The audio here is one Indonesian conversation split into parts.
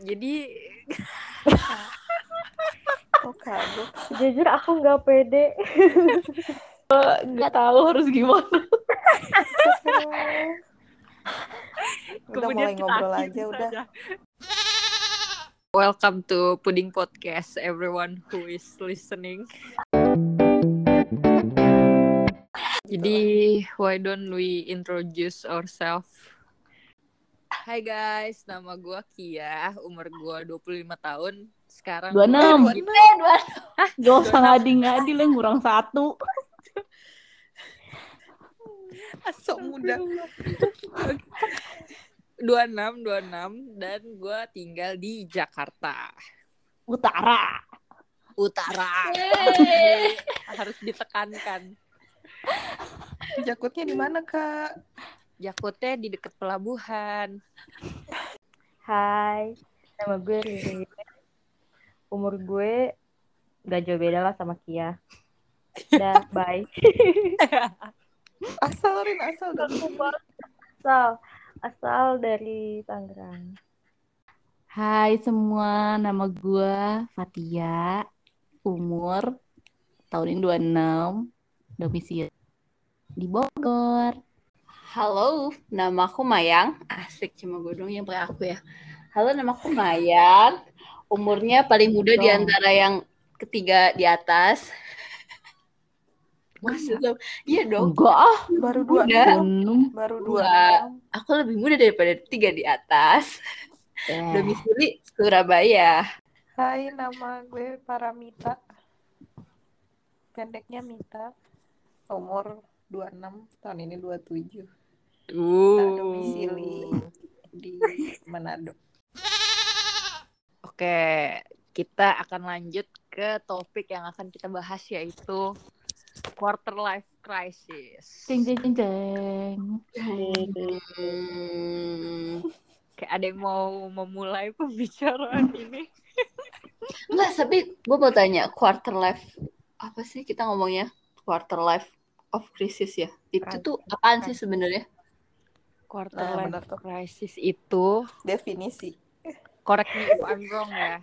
Jadi Oh kagok. Jujur aku nggak pede. nggak tahu harus gimana. udah mulai ngobrol aja udah. Welcome to Pudding Podcast, everyone who is listening. Jadi, why don't we introduce ourselves? Hai guys, nama gue Kia, umur gue 25 tahun. Sekarang 26. gua- Eh, dua. Gak usah ngadi-ngadi lah, kurang satu. Sok muda. 26, 26 dan gue tinggal di Jakarta Utara. Utara. Harus ditekankan. Jakutnya di mana kak? Jakutnya di dekat pelabuhan. Hai, nama gue Riri. Umur gue nggak jauh beda lah sama Kia. Dah, bye. Asal Rin, asal. Asal, asal dari Tangerang. Hai semua, nama gue Fatia. Umur tahun ini 26. Domisili di Bogor. Halo, nama aku Mayang. Asik cuma gue dong yang pakai aku ya. Halo, nama aku Mayang. Umurnya paling muda di antara yang ketiga di atas. Masa? Iya dong. Enggak ah, Baru dua gunung. Baru dua. Aku lebih muda daripada tiga di atas. Eh, Domisili Surabaya. Hai, nama gue Paramita. Pendeknya Mita. Umur 26, tahun ini 27. Uh. Domisili di Manado. Oke, kita akan lanjut ke topik yang akan kita bahas yaitu quarter life crisis. Ceng ceng ceng ceng. Hmm. Kayak ada yang mau memulai pembicaraan ini. Enggak, tapi gue mau tanya quarter life apa sih kita ngomongnya quarter life of crisis ya? Itu tuh apaan sih sebenarnya? Quarter Nah, life crisis itu Definisi. correct me if I'm wrong ya.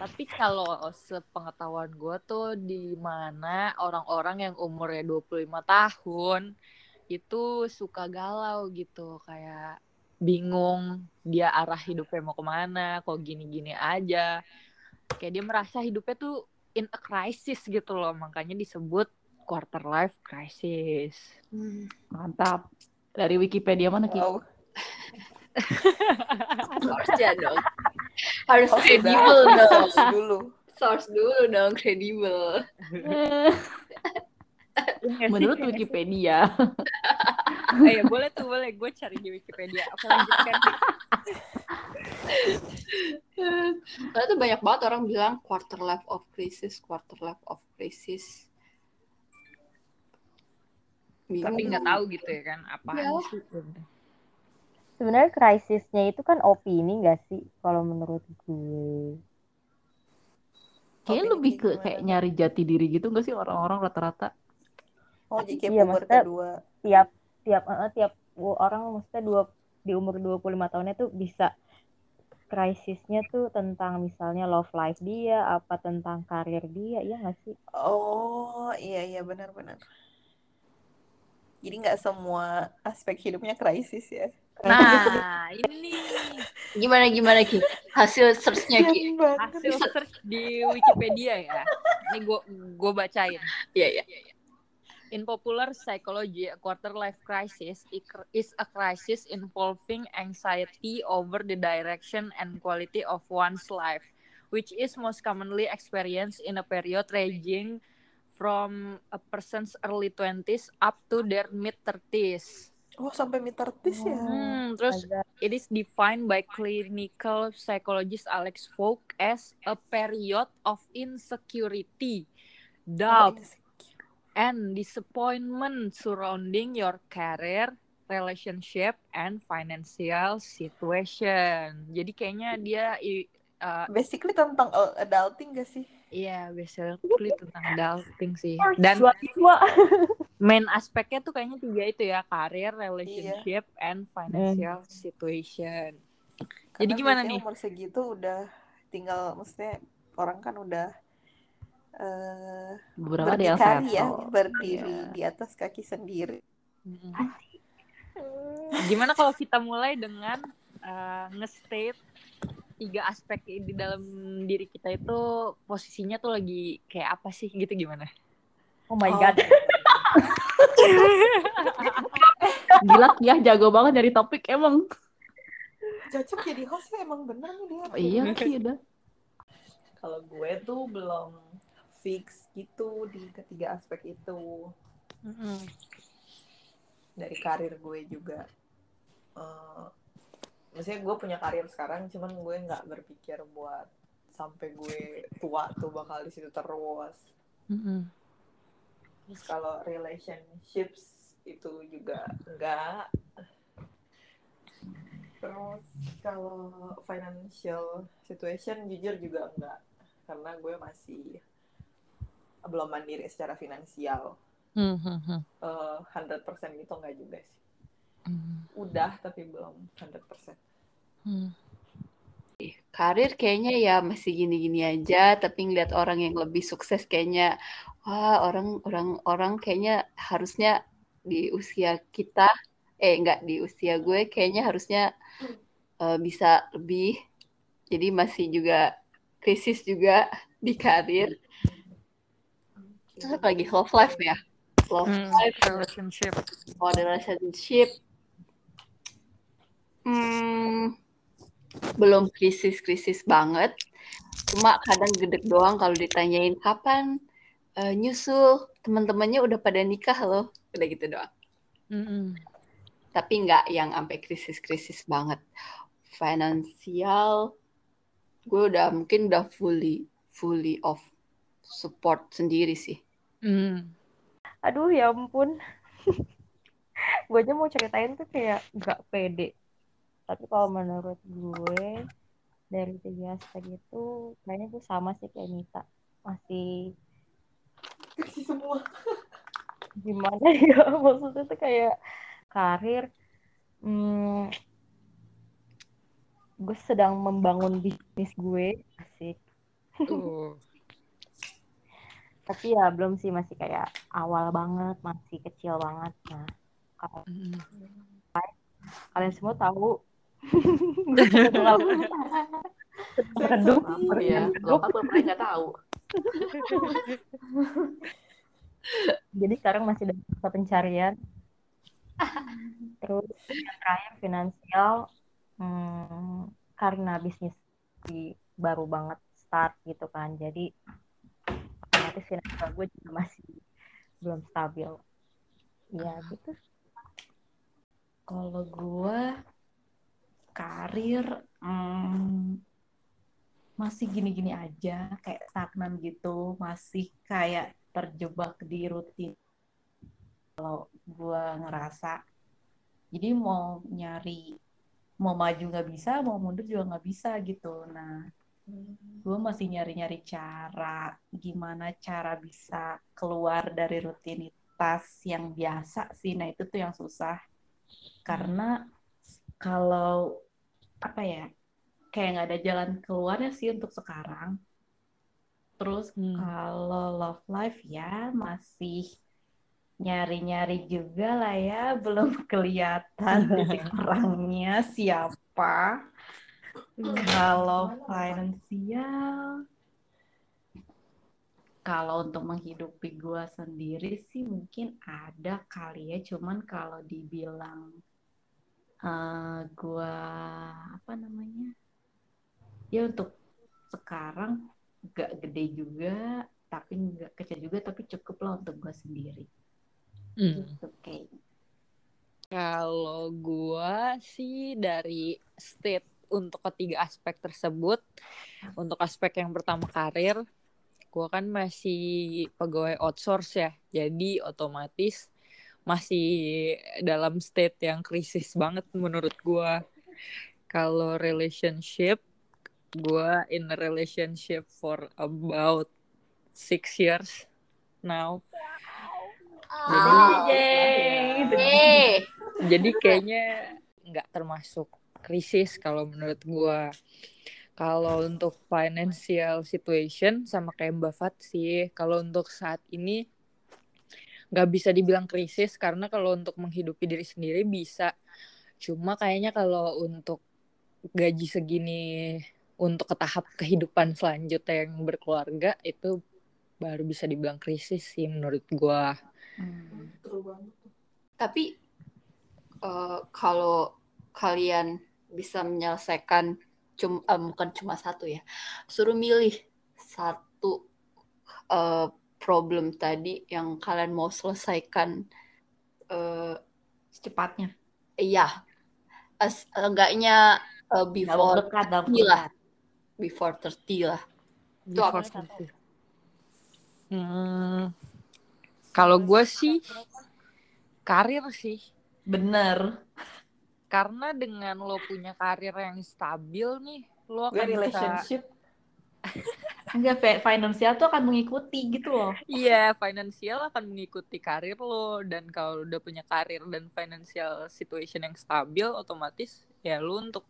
Tapi kalau sepengetahuan gue tuh di mana orang-orang yang umurnya 25 tahun itu suka galau gitu kayak bingung dia arah hidupnya mau ke mana kok gini-gini aja kayak dia merasa hidupnya tuh in a crisis gitu loh makanya disebut quarter life crisis Mantap. Dari Wikipedia mana Ki? Wow. Source-nya dong. Harus Oh, sudah. kredibel dong. Search dulu. Source dulu dong, kredibel. Menurut Wikipedia. oh, ya boleh tuh boleh gue cari di Wikipedia apa lanjutkan Karena tuh banyak banget orang bilang quarter life of crisis, quarter life of crisis. Tapi Bingung. nggak tahu gitu ya kan apaan Ya. sih Sebenarnya krisisnya itu kan opini nggak sih? Kalau menurut gue. Kayaknya Opini lebih ke kayak nyari jati diri gitu gak sih orang-orang rata-rata? Oh, jadi kayak Iya, maksudnya- kedua. tiap tiap eh, tiap orang maksudnya dua di umur 25 tahunnya tuh bisa krisisnya tuh tentang misalnya love life dia, apa tentang karir dia, iya nggak sih? Oh, iya iya benar-benar. Jadi nggak semua aspek hidupnya krisis ya. Nah, ini nih Gimana gimana Ki? Hasil search-nya Ki? Hasil search di Wikipedia ya. Ini gue gue bacain. Iya iya. In popular psychology, a quarter life crisis is a crisis involving anxiety over the direction and quality of one's life, which is most commonly experienced in a period ranging from a person's early 20s up to their mid 30s. Oh, sampai mitartis ya. Hmm, terus Agak It is defined by clinical psychologist Alex Fogg as a period of insecurity, Oh, doubt, ini sih. and disappointment surrounding your career, relationship, and financial situation. Jadi kayaknya dia uh, Basically tentang adulting gak sih? Iya basically tentang adulting sih. Dan main aspeknya tuh kayaknya tiga itu ya, karir, relationship, and financial situation. Jadi Karena gimana biasanya nih? umur segitu udah tinggal maksudnya orang kan udah eh Beberapa ada yang Iya. berdikari ya, berdiri di atas kaki sendiri. Mm-mm. Gimana kalau kita mulai dengan eh, nge-state tiga aspek di dalam diri kita itu posisinya tuh lagi kayak apa sih gitu gimana? Oh my Oh, god. Gila ya jago banget dari topik emang. cocok jadi host ya emang bener nih dia. Oh, iya sih udah. Kalau gue tuh belum fix gitu di ketiga aspek itu. Dari karir gue juga. Eh, maksudnya gue punya karir sekarang, cuman gue nggak berpikir buat sampai gue tua tuh bakal di situ terus. Terus kalau relationships itu juga enggak. Terus kalau financial situation jujur juga enggak. Karena gue masih belum mandiri secara finansial. Eh, 100% itu enggak juga sih. Udah tapi belum 100%. Karir kayaknya ya masih gini-gini aja, tapi ngeliat orang yang lebih sukses kayaknya, wah orang orang orang kayaknya harusnya di usia kita, eh enggak di usia gue kayaknya harusnya eh, bisa lebih. Jadi masih juga krisis juga di karir. Terus apa lagi love life ya, love life, relationship. oh, relationship. Hmm, belum krisis-krisis banget. Cuma kadang gedek doang kalau ditanyain kapan eh, nyusul, teman-temannya udah pada nikah loh. Udah gitu doang. Tapi nggak yang sampai krisis-krisis banget. Finansial, gue udah mungkin udah fully fully off support sendiri sih. Aduh ya ampun. gue aja mau ceritain tuh kayak nggak pede. Tapi kalau menurut gue dari tiga aspek itu kayaknya gue sama sih kayak Nita. Masih Krisis semua. gimana ya? Maksudnya tuh kayak karir hmm, gue sedang membangun bisnis gue asik. Tapi ya belum sih. Masih kayak awal banget masih kecil banget. Nah kalau kalian semua tahu redup Iya, lo kan pernah nggak tahu. jadi sekarang masih dalam masa pencarian. Terus yang terakhir finansial hmm, karena bisnis di baru banget start gitu kan. Jadi otomatis finansial gue juga masih belum stabil. Ya gitu. Kalau gue karir hmm, masih gini-gini aja, kayak stagnan gitu, masih kayak terjebak di rutin. Kalau gue ngerasa, jadi mau nyari, mau maju nggak bisa, mau mundur juga nggak bisa gitu. Nah, gue masih nyari-nyari cara, gimana cara bisa keluar dari rutinitas yang biasa sih. Nah, itu tuh yang susah karena kalau apa ya kayak nggak ada jalan keluarnya sih untuk sekarang terus Hmm. kalau love life ya masih nyari-nyari juga lah ya belum kelihatan titik terangnya siapa kalau finansial kalau untuk menghidupi gua sendiri sih mungkin ada kali ya cuman kalau dibilang eh gua apa namanya? Ya untuk sekarang gak gede juga tapi nggak kecil juga tapi cukup lah untuk gua sendiri. Hmm. gitu kayak Kalau gua sih dari state untuk ketiga aspek tersebut, untuk aspek yang pertama karir, gua kan masih pegawai outsource ya, jadi otomatis masih dalam state yang krisis banget menurut gua. Kalau relationship, gua in a relationship for about six years now. Jadi Yeay. jadi kayaknya nggak termasuk krisis kalau menurut gue. Kalau untuk financial situation sama kayak Mbak Fat sih, kalau untuk saat ini nggak bisa dibilang krisis karena kalau untuk menghidupi diri sendiri bisa. Cuma kayaknya kalau untuk gaji segini untuk ke tahap kehidupan selanjutnya yang berkeluarga itu baru bisa dibilang krisis sih menurut gua. Hmm. Tapi uh, kalau kalian bisa menyelesaikan cuma uh, bukan cuma satu ya suruh milih satu uh, problem tadi yang kalian mau selesaikan uh, secepatnya. iya. As, enggaknya uh, before dekat, lah. before 30 lah. Itu apa? hmm, kalau gue sih karir sih. Bener. Karena dengan lo punya karir yang stabil nih lo akan relationship Enggak, finansial tuh akan mengikuti gitu loh. Iya, finansial akan mengikuti karir lo dan kalau udah punya karir dan financial situation yang stabil, otomatis ya lo untuk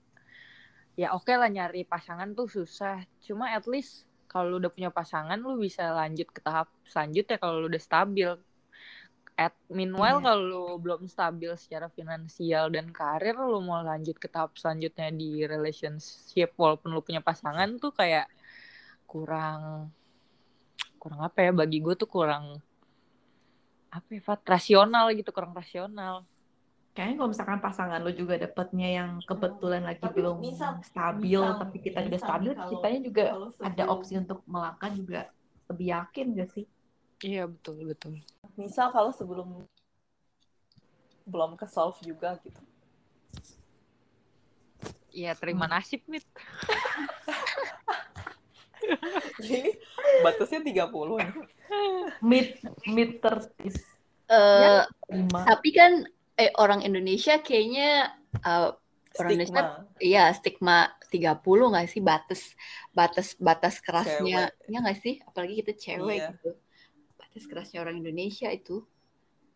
ya oke okay lah nyari pasangan tuh susah. Cuma at least kalau udah punya pasangan lo bisa lanjut ke tahap selanjutnya kalau lo udah stabil at meanwhile yeah. kalau lu belum stabil secara finansial dan karir lu mau lanjut ke tahap selanjutnya di relationship walaupun lu punya pasangan tuh kayak kurang kurang apa ya bagi gue tuh kurang apa ya Fat? rasional gitu kurang rasional. Kayaknya kalau misalkan pasangan lu juga dapetnya yang kebetulan lagi tapi belum misal, stabil misal, tapi kita misal, udah stabil kalau, kitanya juga kalau ada opsi untuk melangkah juga lebih yakin gak sih? Iya betul betul. Misal kalau sebelum belum ke solve juga gitu. Iya terima hmm. nasib mit Jadi batasnya 30 nih. Mid mid tertis. Uh, ya, tapi kan eh orang Indonesia kayaknya uh, orang Indonesia iya stigma 30 nggak sih batas batas batas kerasnya cewek. ya nggak sih apalagi kita cewek iya. gitu batas kerasnya orang Indonesia itu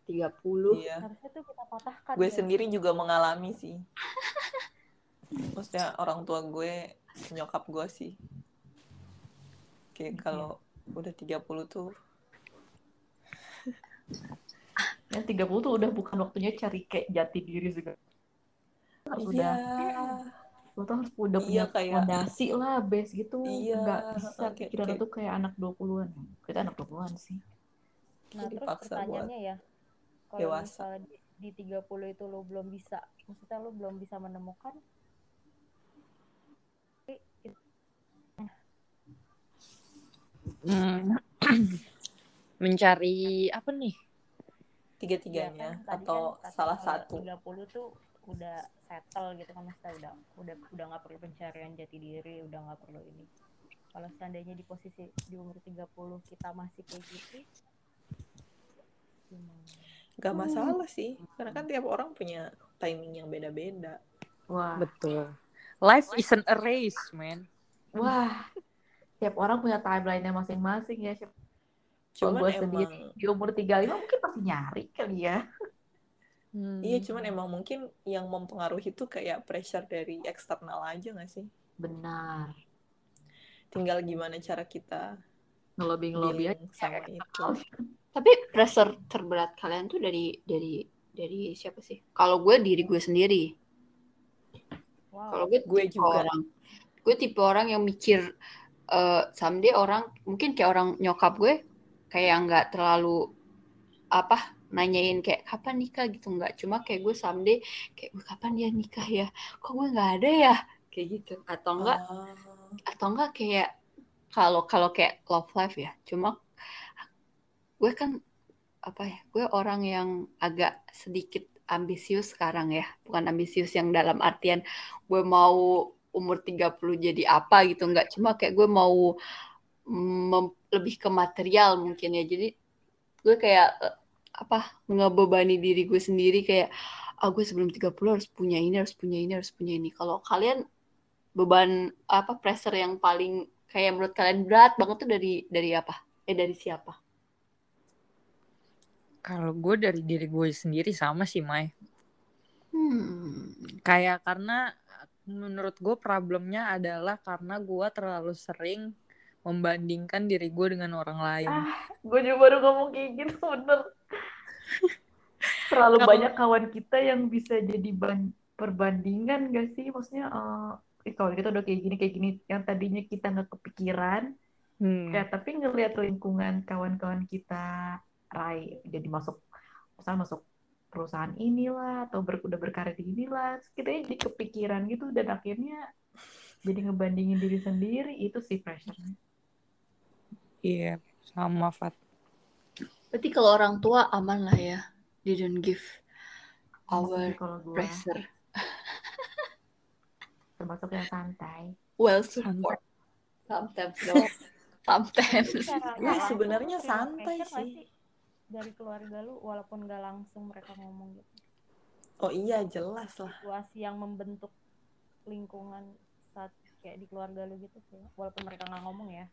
30. Iya. Harusnya tuh kita patahkan. Gue ya. sendiri juga mengalami sih. Maksudnya orang tua gue, nyokap gue sih. Kayak kalau udah 30 tuh yang 30 tuh udah bukan waktunya cari kayak jati diri juga. Harus iya. udah lo tuh harus udah punya iya, kayak, fondasi lah, base gitu. Iya, Nggak bisa okay, pikiran okay. tuh kayak anak 20-an. Kita anak 20-an sih. Nah, terus pertanyaannya ya, kalau misalnya di, di 30 itu lo belum bisa, maksudnya lo belum bisa menemukan hmm. mencari apa nih? Tiga-tiganya ya, kan, atau kan, salah satu. 30 tuh udah settle gitu kan maksudnya udah udah udah nggak perlu pencarian jati diri, udah nggak perlu ini. Kalau seandainya di posisi di umur 30 kita masih kayak gitu, Gak hmm. masalah sih, karena kan tiap orang punya timing yang beda-beda. Wah, betul. Life isn't a race, man. Wah, tiap orang punya timeline-nya masing-masing ya. Cuma gue sendiri di umur 35 mungkin pasti nyari kali ya. Hmm. Iya, cuman emang mungkin yang mempengaruhi itu kayak pressure dari eksternal aja gak sih? Benar. Tinggal gimana cara kita ngelobi-ngelobi sama itu. Tapi pressure terberat kalian tuh dari dari dari siapa sih? Kalau gue diri gue sendiri. Wow. Kalau gue gue juga orang. Gue tipe orang yang mikir uh, someday orang mungkin kayak orang nyokap gue kayak nggak terlalu apa nanyain kayak kapan nikah? gitu nggak. Cuma kayak gue someday kayak gue kapan dia nikah ya? Kok gue nggak ada ya? Kayak gitu. Atau enggak uh. atau enggak kayak kalau kalau kayak love life ya. Cuma gue kan apa ya gue orang yang agak sedikit ambisius sekarang ya. Bukan ambisius yang dalam artian gue mau umur 30 jadi apa gitu. Nggak cuma kayak gue mau lebih ke material mungkin ya. Jadi gue kayak eh, apa ngebebani diri gue sendiri kayak ah gue sebelum 30 harus punya ini harus punya ini harus punya ini. Kalau kalian beban apa pressure yang paling kayak menurut kalian berat banget tuh dari dari apa? Eh dari siapa? Kalau gue dari diri gue sendiri sama sih, Mai. Hmm. Kayak karena menurut gue problemnya adalah karena gue terlalu sering membandingkan diri gue dengan orang lain. Ah, gue juga baru ngomong kayak gitu, bener. terlalu Kalo... banyak kawan kita yang bisa jadi ban perbandingan gak sih? Maksudnya, uh, eh, kalau kita udah kayak gini, kayak gini, yang tadinya kita nggak kepikiran, hmm. ya tapi ngelihat lingkungan kawan-kawan kita, Rai, jadi masuk, misalnya masuk perusahaan inilah atau ber, udah berkarir di inilah kita jadi kepikiran gitu dan akhirnya jadi ngebandingin diri sendiri itu sih pressure iya sama Fat. Berarti kalau orang tua aman lah ya they don't give our kalau gua, pressure. Termasuk yang santai. Well support. Sometimes no. Sometimes. Ya sebenarnya santai sih dari keluarga lu walaupun gak langsung mereka ngomong gitu? Oh iya jelas lah. Situasi yang membentuk lingkungan saat kayak di keluarga lu gitu sih walaupun mereka nggak ngomong ya?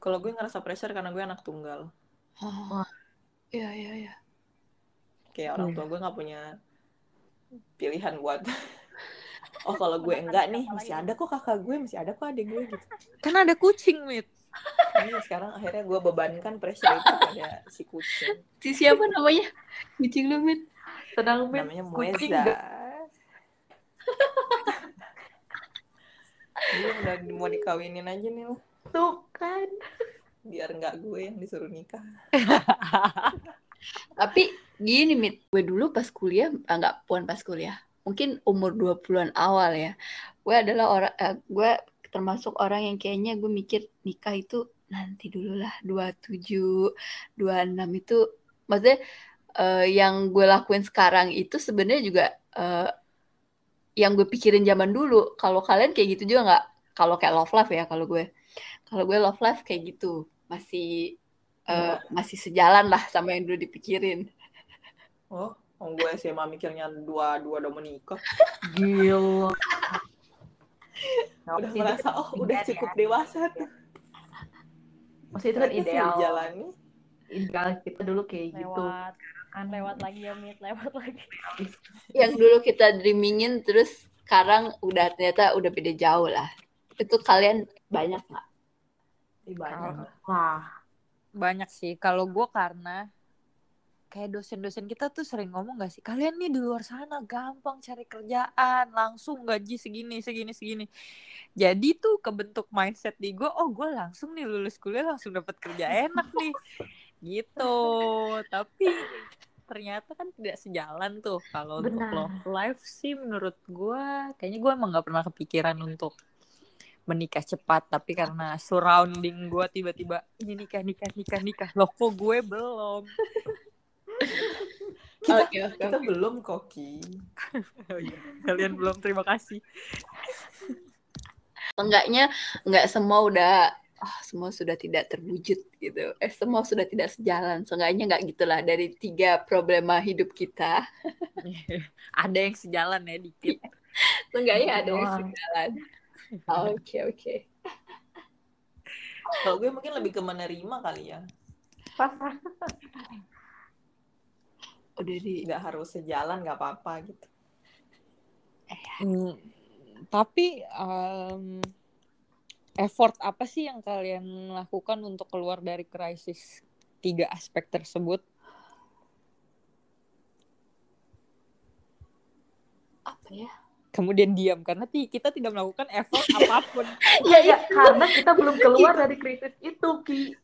Kalau gue ngerasa pressure karena gue anak tunggal. Oh. Iya iya iya. Kayak orang tua gue nggak punya pilihan buat. Oh kalau gue enggak nih masih ada kok kakak gue masih ada kok adik gue gitu. Kan ada kucing mit ini sekarang akhirnya gue bebankan pressure itu pada si kucing. Si siapa namanya? Kucing lu, Min? Tenang, Min. Namanya Mueza. Dia udah mau dikawinin aja nih lo. Tuh kan. Biar nggak gue yang disuruh nikah. Tapi gini, Mit. Gue dulu pas kuliah, enggak, ah, puan pas kuliah. Mungkin umur 20-an awal ya. Gue adalah orang, uh, gue termasuk orang yang kayaknya gue mikir nikah itu nanti dulu lah 27 26 itu maksudnya uh, yang gue lakuin sekarang itu sebenarnya juga uh, yang gue pikirin zaman dulu. Kalau kalian kayak gitu juga nggak? Kalau kayak love life ya kalau gue. Kalau gue love life kayak gitu. Masih uh, masih sejalan lah sama yang dulu dipikirin. Oh Oh, gue SMA mikirnya dua dua udah menikah. Gila udah merasa oh udah cukup ya. dewasa tuh. Maksudnya itu kan ideal. jalani ideal kita dulu kayak gitu. lewat, gitu kan lewat lagi ya mit. Lewat lagi. Yang dulu kita dreamingin terus sekarang udah ternyata udah beda jauh lah. Itu kalian banyak nggak? Banyak. Lah banyak sih. Kalau gue karena kayak dosen-dosen kita tuh sering ngomong gak sih kalian nih di luar sana gampang cari kerjaan langsung gaji segini segini segini. Jadi tuh kebentuk mindset di gue oh gue langsung nih lulus kuliah langsung dapat kerja enak nih. Gitu. Tapi ternyata kan tidak sejalan tuh kalau untuk love life sih menurut gue kayaknya gue emang gak pernah kepikiran untuk menikah cepat tapi karena surrounding gue tiba-tiba ini nikah nikah nikah nikah loh kok gue belum kita, okay, okay, kita okay. belum koki. oh, iya. Kalian belum, terima kasih. Enggaknya enggak semua udah oh, semua sudah tidak terwujud gitu. Eh semua sudah tidak sejalan. Seenggaknya enggak gitulah dari tiga problema hidup kita. ada yang sejalan ya dikit. Seenggaknya ada yang sejalan. Oke oh, oke. Okay, okay. Kalau gue mungkin lebih ke menerima kali ya udah di nggak harus sejalan nggak apa-apa gitu. Hmm, tapi um, effort apa sih yang kalian lakukan untuk keluar dari krisis tiga aspek tersebut? Apa ya? Kemudian diam karena kita tidak melakukan effort apa pun. Iya ya karena kita belum keluar dari krisis itu Ki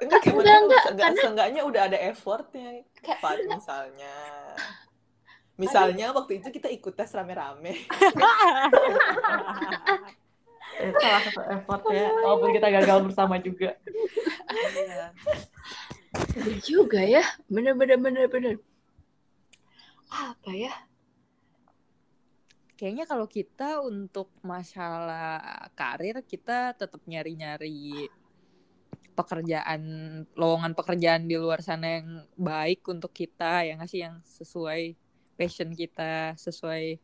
enggak, enggak, enggak, enggak, enggak seenggaknya udah ada effortnya Pat, misalnya misalnya. Aduh. waktu itu kita ikut tes rame-rame. Eh, salah satu effort ya walaupun kita gagal bersama juga. Iya. juga ya. Bener bener bener bener. Apa ya? Kayaknya kalau kita untuk masalah karir kita tetap nyari-nyari pekerjaan lowongan pekerjaan di luar sana yang baik untuk kita ya nggak sih? Yang sesuai passion kita sesuai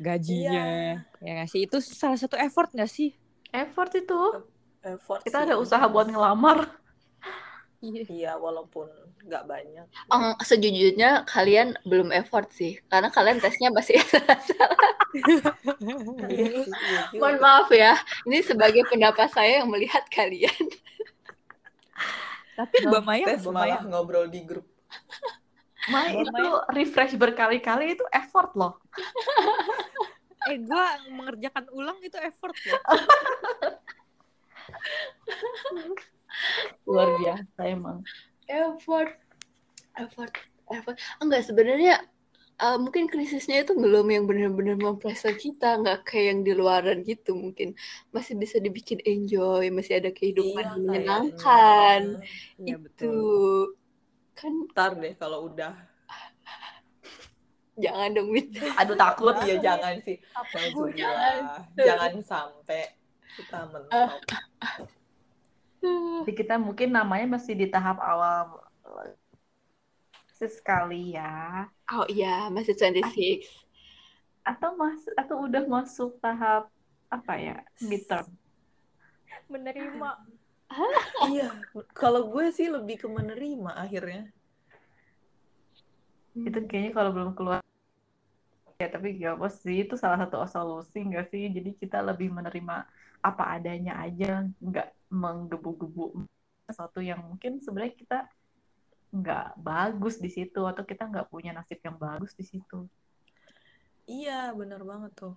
gajinya iya. ya nggak sih? Itu salah satu effort nggak sih? Effort itu. Effort kita sih. ada usaha buat ngelamar. Iya, iya walaupun nggak banyak. Um, sejujurnya kalian belum effort sih karena kalian tesnya masih salah Iya iya. Mohon maaf ya, ini sebagai pendapat saya yang melihat kalian. Tapi Mbak Maya, Mbak malah Maya, ngobrol di grup. Mai Mbak itu refresh berkali-kali itu effort loh. eh gue mengerjakan ulang itu effort loh. Luar biasa emang. Effort, effort, effort. Enggak sebenarnya uh, mungkin krisisnya itu belum yang benar-benar mempressure kita, nggak kayak yang di luaran gitu. Mungkin masih bisa dibikin enjoy, masih ada kehidupan Iya, yang menyenangkan. Iya itu betul. kan Ntar deh kalau udah. jangan dong Mit. Aduh takut. Iya jangan sih. Nauzubillah. Jangan sampai kita mentok. Jadi kita mungkin namanya masih di tahap awal sekali ya. Oh iya, masih 26. Atau mas atau udah masuk tahap apa ya midterm. menerima Iya. Kalau gue sih lebih ke menerima akhirnya. Itu kayaknya kalau belum keluar ya tapi gak apa sih itu salah satu solusi nggak sih jadi kita lebih menerima apa adanya aja nggak menggebu-gebu sesuatu yang mungkin sebenarnya kita nggak bagus di situ atau kita nggak punya nasib yang bagus di situ Iya benar banget tuh.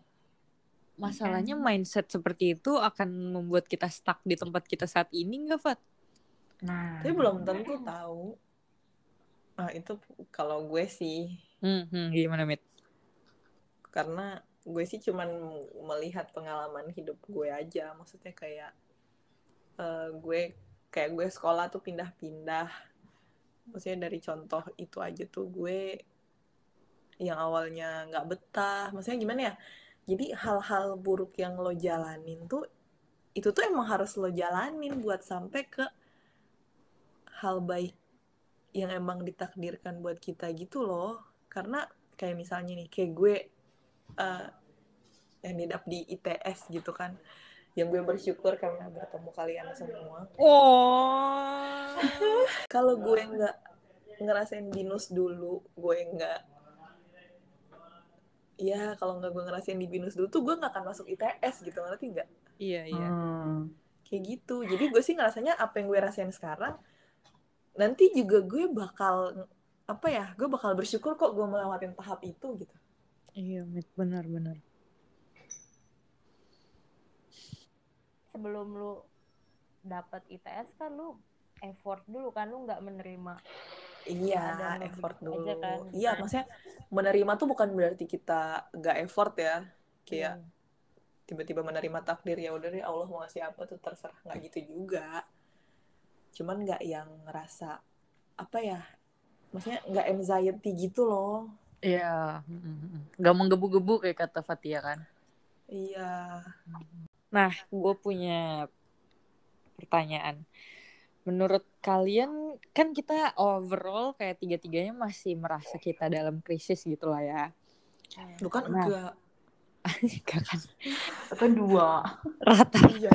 Masalahnya mindset seperti itu akan membuat kita stuck di tempat kita saat ini nggak, Fat? nah Tapi belum tentu tahu. Nah itu kalau gue sih. Hmm, hmm, gimana, Mit? Karena gue sih cuman melihat pengalaman hidup gue aja. Maksudnya kayak eh, gue kayak gue sekolah tuh pindah-pindah. Maksudnya dari contoh itu aja tuh gue yang awalnya nggak betah. Maksudnya gimana ya? Jadi hal-hal buruk yang lo jalanin tuh itu tuh emang harus lo jalanin buat sampai ke hal baik yang emang ditakdirkan buat kita gitu loh. Karena kayak misalnya nih, kayak gue eh, yang didap di ITS gitu kan. Yang gue bersyukur karena bertemu kalian semua. Oh. Kalau gue nggak ngerasain binus dulu, gue nggak Ya, kalau nggak gue ngerasain di binus dulu tuh gue nggak akan masuk ITS gitu, ngerti nggak? iya, iya. Hmm. Kayak gitu. Jadi gue sih ngerasanya apa yang gue rasain sekarang, nanti juga gue bakal, apa ya, gue bakal bersyukur kok gue melewatin tahap itu gitu. Iya, benar-benar. Sebelum lu dapat ITS kan lu effort dulu kan lu nggak menerima Iya, effort dulu. aja kan. Iya, maksudnya menerima tuh bukan berarti kita gak effort ya. Kayak Hmm. tiba-tiba menerima takdir ya udah deh Allah mau ngasih apa tuh terserah nggak gitu juga. Cuman nggak yang ngerasa apa ya? Maksudnya nggak anxiety gitu loh. Iya. hmm, hmm, hmm. Gak menggebu-gebu kayak kata Fatia kan. Iya. Nah, gue punya pertanyaan. Menurut kalian, kan kita overall kayak tiga-tiganya masih merasa kita dalam krisis gitu lah ya. Lu kan Nah. enggak. Gak kan atau dua rata. Iya.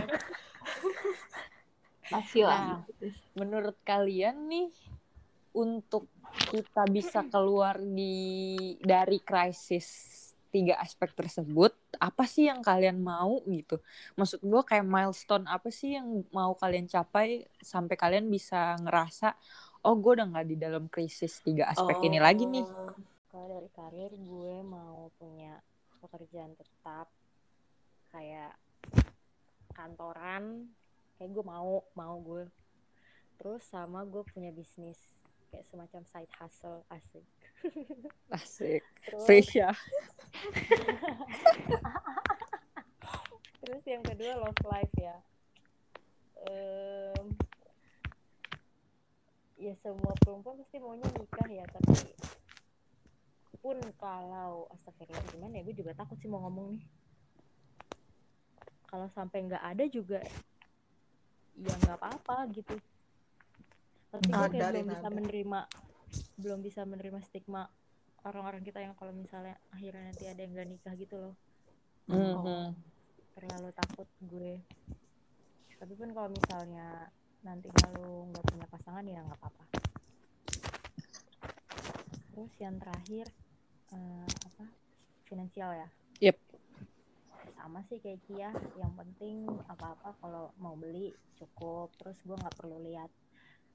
Masih Nah, menurut kalian nih, untuk kita bisa keluar di dari krisis tiga aspek tersebut, apa sih yang kalian mau gitu? Maksud gue kayak milestone apa sih yang mau kalian capai sampai kalian bisa ngerasa, oh gue udah nggak di dalam krisis tiga aspek ini lagi nih. Oh. kalau dari karir gue mau punya pekerjaan tetap kayak kantoran kayak gue mau mau gue terus sama gue punya bisnis kayak semacam side hustle asik Asik. terus? Fresha. terus yang kedua love life ya. Em, ya semua perempuan pasti maunya nikah ya. Tapi pun kalau astagfirullah gimana ya? Gue juga takut sih mau ngomong nih. Kalau sampai nggak ada juga ya nggak apa-apa gitu. Tapi gue kayak belum bisa menerima belum bisa menerima stigma orang-orang kita yang kalau misalnya akhirnya nanti ada yang gak nikah gitu loh. Mhm. terlalu takut gue. Tapi pun kalau misalnya nanti lu nggak punya pasangan ya nggak apa-apa. Terus yang terakhir eh, apa? Finansial ya? Yep. sama sih kayak Kia. Yang penting apa-apa kalau mau beli cukup. Terus gue nggak perlu lihat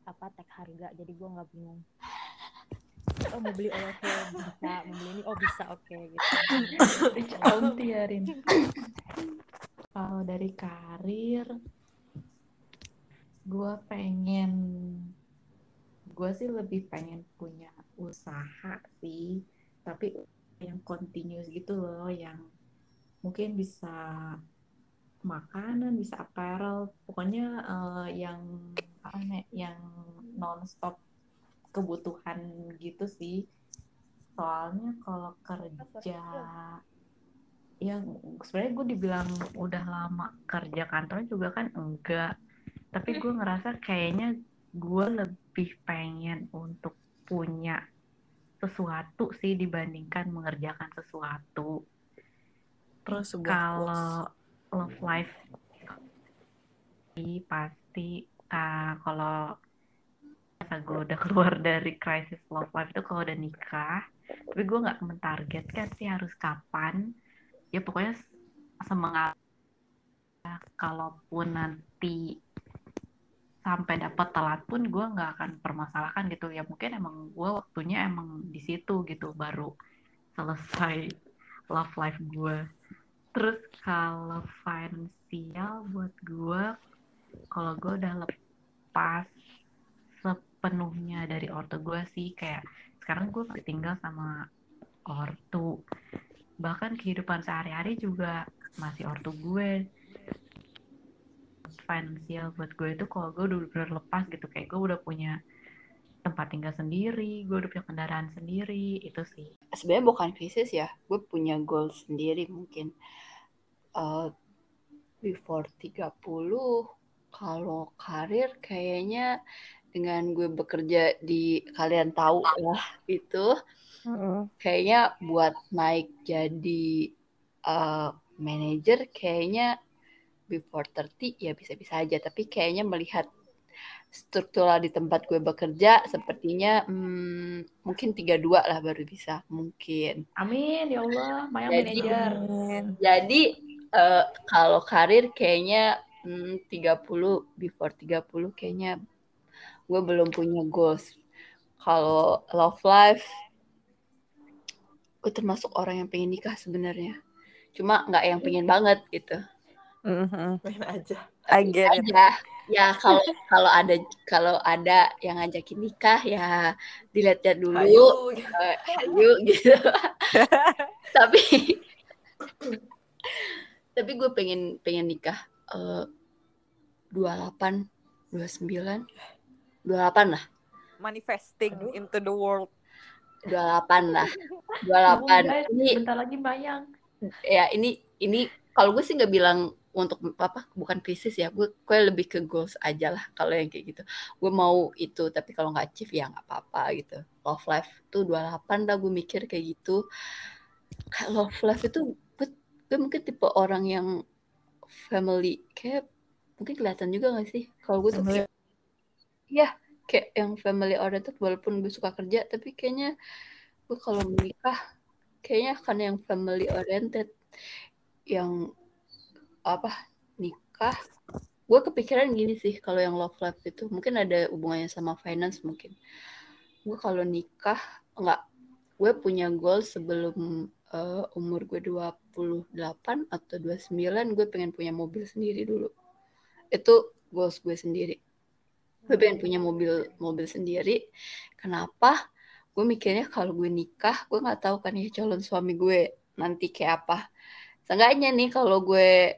apa tag harga. Jadi gue nggak bingung oh mau beli oke bisa mau beli ini oh bisa oke okay, gitu tiarin kalau dari karir gue pengen gue sih lebih pengen punya usaha sih tapi yang continuous gitu loh yang mungkin bisa makanan bisa apparel pokoknya uh, yang apa nih yang nonstop kebutuhan gitu sih. Soalnya kalau kerja yang sebenarnya gue dibilang udah lama kerja kantor juga kan enggak. Tapi gue ngerasa kayaknya gue lebih pengen untuk punya sesuatu sih dibandingkan mengerjakan sesuatu. Terus kalau love life pasti uh, kalau gue udah keluar dari krisis love life itu kalau udah nikah tapi gue nggak mentargetkan sih harus kapan. Ya pokoknya semangat. Kalaupun nanti sampai dapat telat pun gue nggak akan permasalahkan gitu. Ya mungkin emang gue waktunya emang di situ gitu baru selesai love life gue Terus kalau finansial buat gue, kalau gue udah lepas sepenuhnya dari ortu gue sih, kayak sekarang gue tinggal sama ortu. Bahkan kehidupan sehari-hari juga masih ortu gue. Finansial buat gue itu kalau gue udah bener lepas gitu, kayak gue udah punya tempat tinggal sendiri, gue udah punya kendaraan sendiri, itu sih. Sebenarnya bukan krisis ya, gue punya goal sendiri mungkin. Uh, before 30, kalau karir kayaknya dengan gue bekerja di kalian tahu lah itu, kayaknya buat naik jadi uh, manager kayaknya before 30 ya bisa-bisa aja, tapi kayaknya melihat struktural di tempat gue bekerja sepertinya hmm, mungkin tiga dua lah baru bisa mungkin. Amin ya Allah, Maya jadi, manajer. Jadi uh, kalau karir kayaknya hmm, 30 before 30 kayaknya gue belum punya goals. Kalau love life gue termasuk orang yang pengen nikah sebenarnya. Cuma nggak yang pengen banget gitu. Mm -hmm. Pengen aja. Aja ya kalau kalau ada kalau ada yang ngajakin nikah ya dilihat dulu ayo, uh, ayo gitu tapi tapi gue pengen pengen nikah eh, dua delapan dua sembilan dua delapan lah. Manifesting Aduh. into the world. Dua delapan lah. Dua delapan. Ini bentar lagi bayang. Ya ini ini kalau gue sih nggak bilang untuk apa bukan krisis ya. Gue gue lebih ke goals aja lah kalau yang kayak gitu. Gue mau itu tapi kalau nggak achieve ya nggak apa-apa gitu. Love life tuh 28 dah gue mikir kayak gitu. Love life itu gue, gue mungkin tipe orang yang family kayak mungkin kelihatan juga gak sih? Kalau gue tuh ya kayak yang family oriented walaupun gue suka kerja tapi kayaknya gue kalau menikah kayaknya akan yang family oriented. Yang apa nikah. Gue kepikiran gini sih kalau yang love life itu. Mungkin ada hubungannya sama finance mungkin. Gue kalau nikah nggak gue punya goal sebelum uh, umur gue 28 atau 29 gue pengen punya mobil sendiri dulu. Itu goals gue sendiri gue pengen punya mobil mobil sendiri. Kenapa? Gue mikirnya kalau gue nikah gue nggak tahu kan ya calon suami gue nanti kayak apa. Seenggaknya nih kalau gue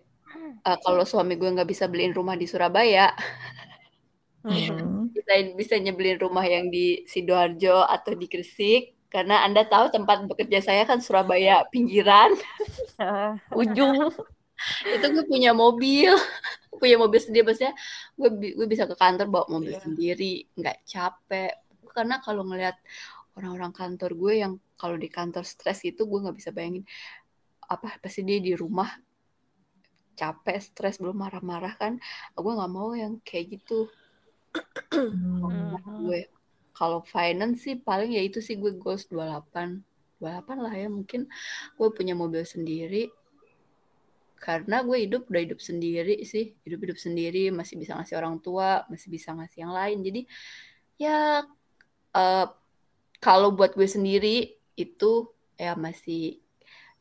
uh, kalau suami gue nggak bisa beliin rumah di Surabaya, hmm. bisa bisa nyebelin rumah yang di sidoarjo atau di Gresik. Karena anda tahu tempat bekerja saya kan Surabaya pinggiran. Ujung itu gue punya mobil. Punya mobil sendiri maksudnya gue gue bisa ke kantor bawa mobil yeah. sendiri nggak capek. Karena kalau ngelihat orang-orang kantor gue yang kalau di kantor stres itu gue nggak bisa bayangin apa pasti dia di rumah capek stres belum marah-marah kan. Gue nggak mau yang kayak gitu. Hmm. gue kalau finance sih paling ya itu sih gue goals 28 28 lah ya mungkin gue punya mobil sendiri karena gue hidup udah hidup sendiri sih. Hidup hidup sendiri masih bisa ngasih orang tua masih bisa ngasih yang lain. Jadi ya uh, kalau buat gue sendiri itu ya masih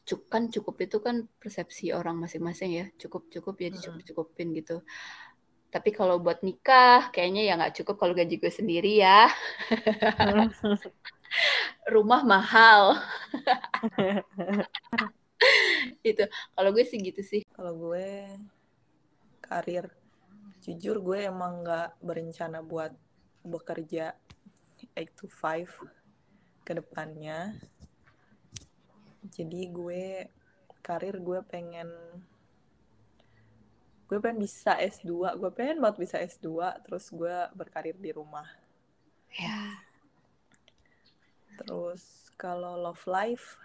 cukup kan cukup itu kan persepsi orang masing-masing ya. Cukup cukup ya dicukup cukupin gitu. Tapi kalau buat nikah kayaknya ya nggak cukup kalau gaji gue sendiri ya. Rumah mahal itu. Kalau gue sih gitu sih. Kalau gue karir jujur gue emang nggak berencana buat bekerja 8 to 5 ke depannya. Jadi gue karir gue pengen gue pengen bisa S2 gue pengen banget bisa S2 terus gue berkarir di rumah. Ya. Terus kalau love life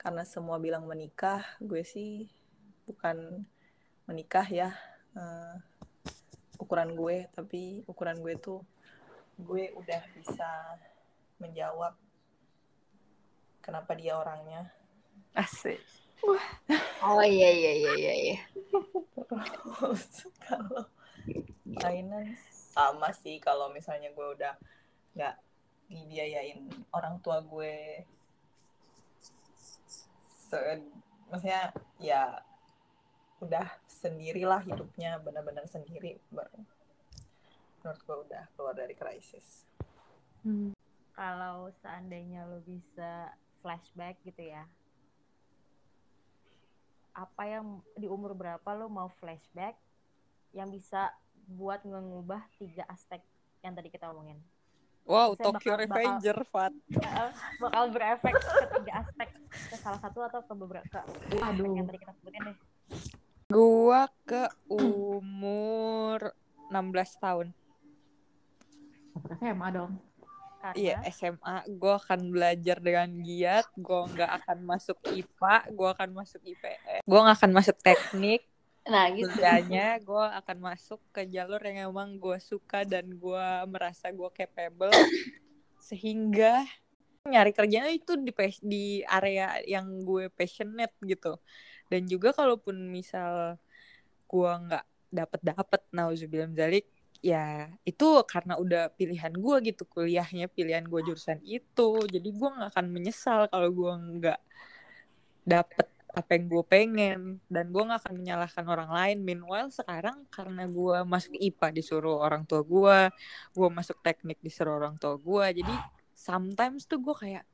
karena semua bilang menikah gue sih bukan menikah ya uh, ukuran gue tapi ukuran gue tuh gue udah bisa menjawab kenapa dia orangnya asik Oh iya iya iya iya. iya. kalau finance sama sih kalau misalnya gue udah nggak dibiayain orang tua gue se maksudnya ya udah sendirilah hidupnya benar-benar sendiri baru menurut gue udah keluar dari krisis. Hmm. Kalau seandainya lo bisa flashback gitu ya, apa yang di umur berapa lo mau flashback yang bisa buat mengubah tiga aspek yang tadi kita omongin. Wow, Misalnya Tokyo bakal, Revenger, Fat. bakal berefek ke tiga aspek ke salah satu atau ke beberapa ke Aduh. yang tadi kita sebutin deh. Gua ke umur 16 tahun. SMA dong. Karena... Iya SMA gue akan belajar dengan giat gue nggak akan masuk IPA gue akan masuk IPS gue nggak akan masuk teknik nah gitu. Kerjanya gue akan masuk ke jalur yang emang gue suka dan gue merasa gue capable sehingga nyari kerjanya itu di di area yang gue passionate gitu. Dan juga kalaupun misal gue nggak dapat dapat nauzubillah zalik ya itu karena udah pilihan gue gitu kuliahnya pilihan gue jurusan itu. Jadi gue nggak akan menyesal kalau gue nggak dapet apa yang gue pengen dan gue nggak akan menyalahkan orang lain meanwhile sekarang karena gue masuk IPA disuruh orang tua gue gue masuk teknik disuruh orang tua gue jadi sometimes tuh gue kayak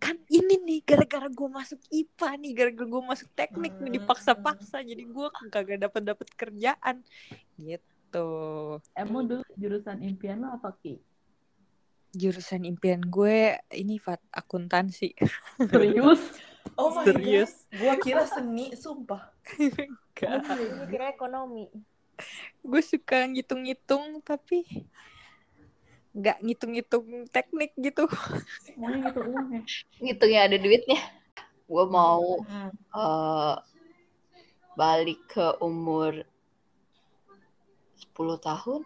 kan ini nih gara-gara gue masuk IPA nih gara-gara gue masuk teknik nih dipaksa-paksa jadi gue kagak dapet dapet kerjaan gitu gitu. Emang dulu jurusan impian lo apa Ki? Jurusan impian gue ini Fat akuntansi. Serius? Oh my Serius? god. Gue kira seni, sumpah. Enggak. Gue kira ekonomi. Gue suka ngitung-ngitung tapi nggak ngitung-ngitung teknik gitu. Mau ngitung uang ya? Ngitungnya ada duitnya. Gue mau hmm. uh, balik ke umur 10 tahun?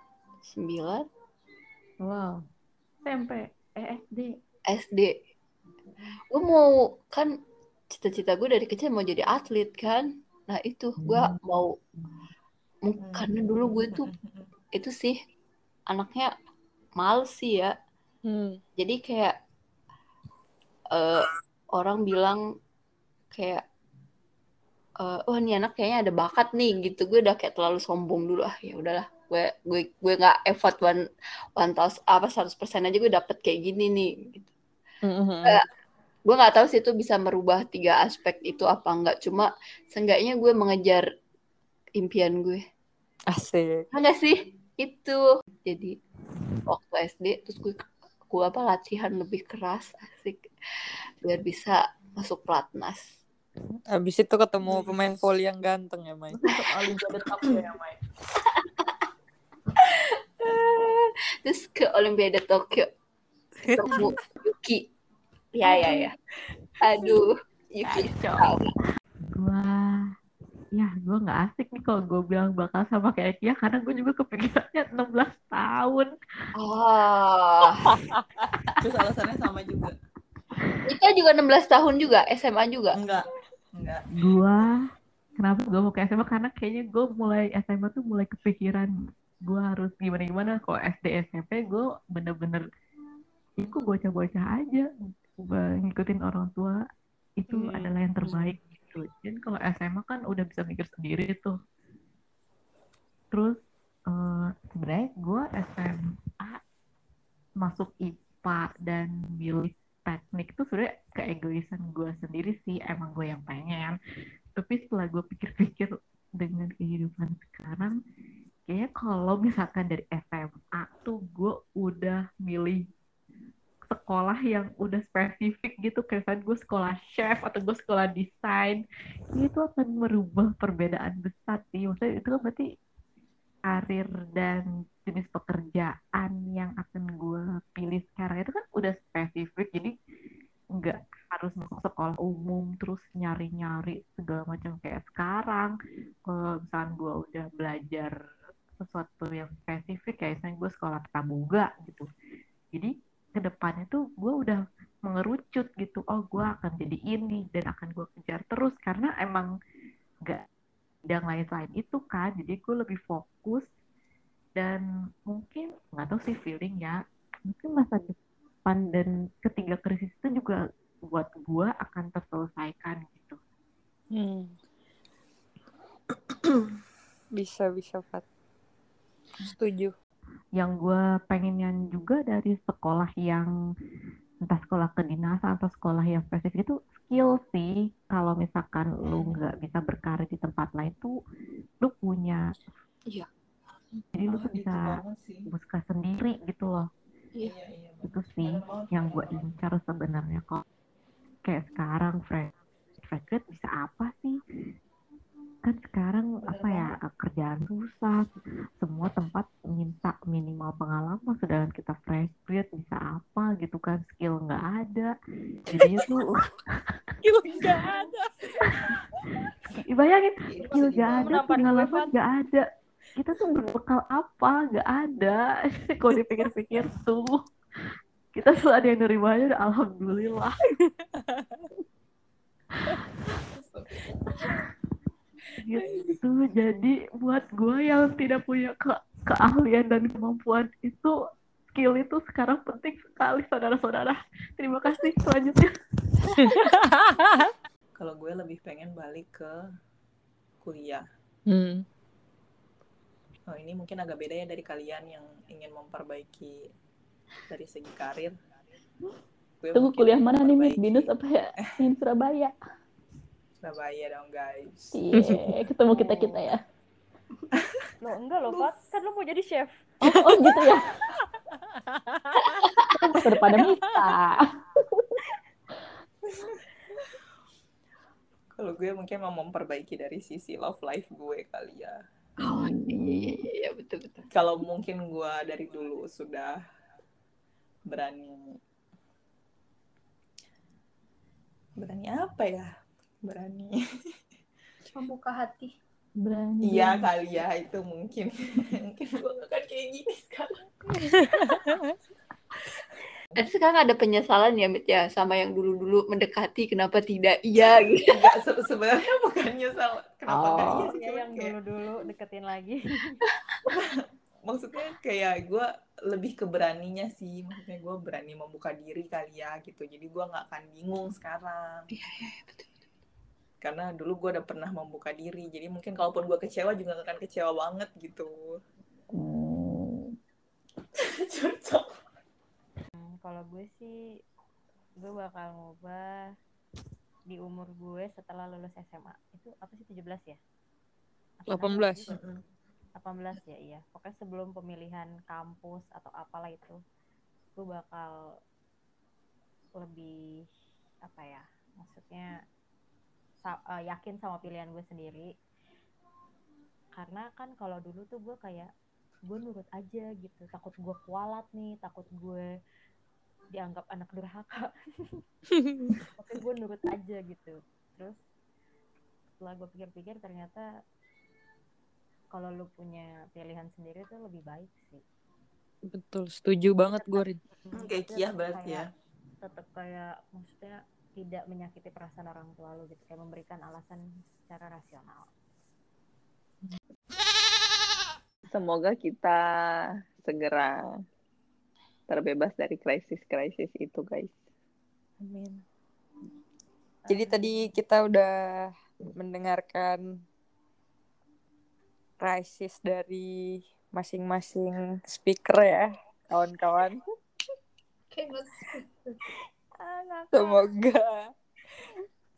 9? Wow. SMP? Eh, SD? SD. Gue mau, kan cita-cita gue dari kecil mau jadi atlet kan. Nah itu, gue hmm. mau, hmm. karena dulu gue tuh, itu sih, anaknya males sih ya. Hmm. Jadi kayak, uh, orang bilang kayak uh, oh ini anak kayaknya ada bakat nih gitu gue udah kayak terlalu sombong dulu ah ya udahlah gue gue gue nggak effort one one thousand apa seratus persen aja gue dapet kayak gini nih gitu mm-hmm. uh, gue nggak tahu sih itu bisa merubah tiga aspek itu apa enggak cuma seenggaknya gue mengejar impian gue. Asik. Enggak sih? Itu. Jadi waktu SD terus gue gue apa latihan lebih keras asik. Biar bisa masuk platnas Habis itu ketemu pemain voli yang ganteng ya, Mai. Olimpiade Tokyo ya, Mai. terus ke Olimpiade Tokyo ketemu Yuki ya ya ya aduh Yuki gua ya gue nggak asik nih kalau gue bilang bakal sama kayak Kia karena gue juga kepikirannya 16 tahun. Oh. Terus alasannya sama juga. Kita juga 16 tahun juga SMA juga? Enggak enggak. Gue kenapa gue mau ke SMA karena kayaknya gue mulai SMA tuh mulai kepikiran gue harus gimana gimana kalau SD SMP gue bener-bener ya gue bocah-bocah aja ngikutin orang tua itu hmm. adalah yang terbaik gitu. Dan kalau SMA kan udah bisa mikir sendiri tuh. Terus uh, sebenarnya gue SMA masuk IPA dan milih teknik itu sebenarnya keegoisan gue sendiri sih emang gue yang pengen. Tapi setelah gue pikir-pikir dengan kehidupan sekarang kayaknya kalau misalkan dari SMA tuh gue udah milih sekolah yang udah spesifik gitu. Kayak gue sekolah chef atau gue sekolah desain itu akan merubah perbedaan besar sih. Maksudnya itu kan berarti karir dan jenis pekerjaan yang akan gue pilih sekarang itu kan udah spesifik. Jadi nggak harus masuk sekolah umum terus nyari-nyari segala macam kayak sekarang. Kalau misalnya gue udah belajar sesuatu yang spesifik kayak misalnya gue sekolah pramuga gitu. Jadi ke depannya tuh gue udah mengerucut gitu oh gue akan jadi ini dan akan gue kejar terus karena emang nggak bidang lain selain itu kan. Jadi gue lebih fokus dan mungkin nggak tahu sih feeling ya mungkin masa depan dan ketiga krisis itu juga buat gue akan terselesaikan gitu. Hmm. bisa bisa Fat. Setuju yang gue pengennya juga dari sekolah yang entah sekolah kedinasan atau sekolah yang spesifik itu skill sih. Kalau misalkan lu nggak bisa berkarir di tempat lain tuh lu punya iya. Jadi lu tuh bisa buka sendiri gitu loh. Iya, iya, iya. itu sih yang gue incar sebenarnya kok. Kayak sekarang fresh fresh bisa apa sih kan sekarang apa ya kerjaan susah semua tempat minta minimal pengalaman sedangkan kita fresh grade bisa apa gitu kan skill nggak ada. Jadinya tuh skill nggak ada. Bayangin skill nggak ada pengalaman nggak ada. Kita tuh berbekal apa? Nggak ada. Kalau dipikir-pikir tuh. Kita tuh ada yang nerima aja alhamdulillah gitu. Jadi buat gue yang tidak punya ke keahlian dan kemampuan itu skill itu sekarang penting sekali saudara-saudara. Terima kasih selanjutnya. Kalau gue lebih pengen balik ke kuliah. Hmm. oh ini mungkin agak beda ya dari kalian yang ingin memperbaiki dari segi karir. Gue tunggu kuliah mana nih binus apa ya? In Surabaya Surabaya dong guys. Iya, yeah, ketemu kita kita ya. Lo enggak loh, Pak. Kan lo mau jadi chef. Oh, oh gitu ya. Masa depannya Mita. Kalau gue mungkin mau memperbaiki dari sisi love life gue kali ya. Oh iya, iya betul betul. Kalau mungkin gue dari dulu sudah berani berani apa ya? Berani membuka hati berani iya kali ya itu mungkin mungkin gue akan kayak gini sekarang Dan sekarang ada penyesalan ya, Mit ya, sama yang dulu-dulu mendekati kenapa tidak iya gitu. Enggak, se sebenarnya bukan nyesal kenapa oh. iya sih, ya, yang dulu-dulu deketin lagi. maksudnya kayak gue lebih ke beraninya sih, maksudnya gue berani membuka diri kali ya gitu. Jadi gue nggak akan bingung sekarang. Iya, iya, iya betul karena dulu gue udah pernah membuka diri jadi mungkin kalaupun gue kecewa juga gak akan kecewa banget gitu. Hmm. cocok. Hmm, kalau gue sih gue bakal ngubah di umur gue setelah lulus SMA itu apa sih 17 ya? 18 18 ya iya. Pokoknya sebelum pemilihan kampus atau apalah itu gue bakal lebih apa ya maksudnya uh, yakin sama pilihan gue sendiri. Karena kan kalau dulu tuh gue kayak gue nurut aja gitu. Takut gue kualat nih takut gue dianggap anak durhaka. Oke gue nurut aja gitu. Terus setelah gue pikir-pikir ternyata kalau lu punya pilihan sendiri tuh lebih baik sih. Betul setuju banget gue kayak Kia berarti ya. tetap kayak maksudnya tidak menyakiti perasaan orang tua lo gitu kayak memberikan alasan secara rasional. Semoga kita segera terbebas dari krisis-krisis itu guys. Amin. Jadi tadi kita udah mendengarkan krisis dari masing-masing speaker ya, kawan-kawan. Semoga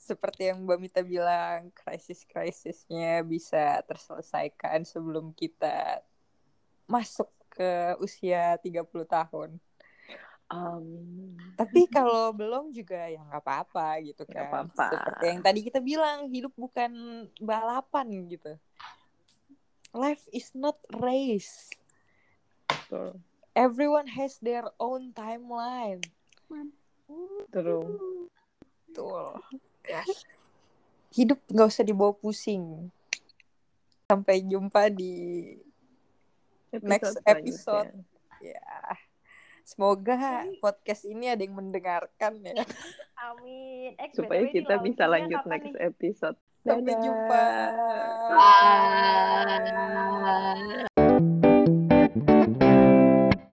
seperti yang Mbak Mita bilang, krisis-krisisnya bisa terselesaikan sebelum kita masuk ke usia 30 tahun. Um, tapi kalau belum juga ya nggak apa-apa gitu kan. Gak apa-apa. Seperti yang tadi kita bilang, hidup bukan balapan gitu. Life is not race. Betul. Everyone has their own timeline. Betul. Betul. Hidup nggak usah dibawa pusing. Sampai jumpa di episode next episode. Ya. Semoga podcast ini ada yang mendengarkan ya. Amin. Eh, Supaya kita bisa lanjut next nih? episode. Sampai jumpa. Bye.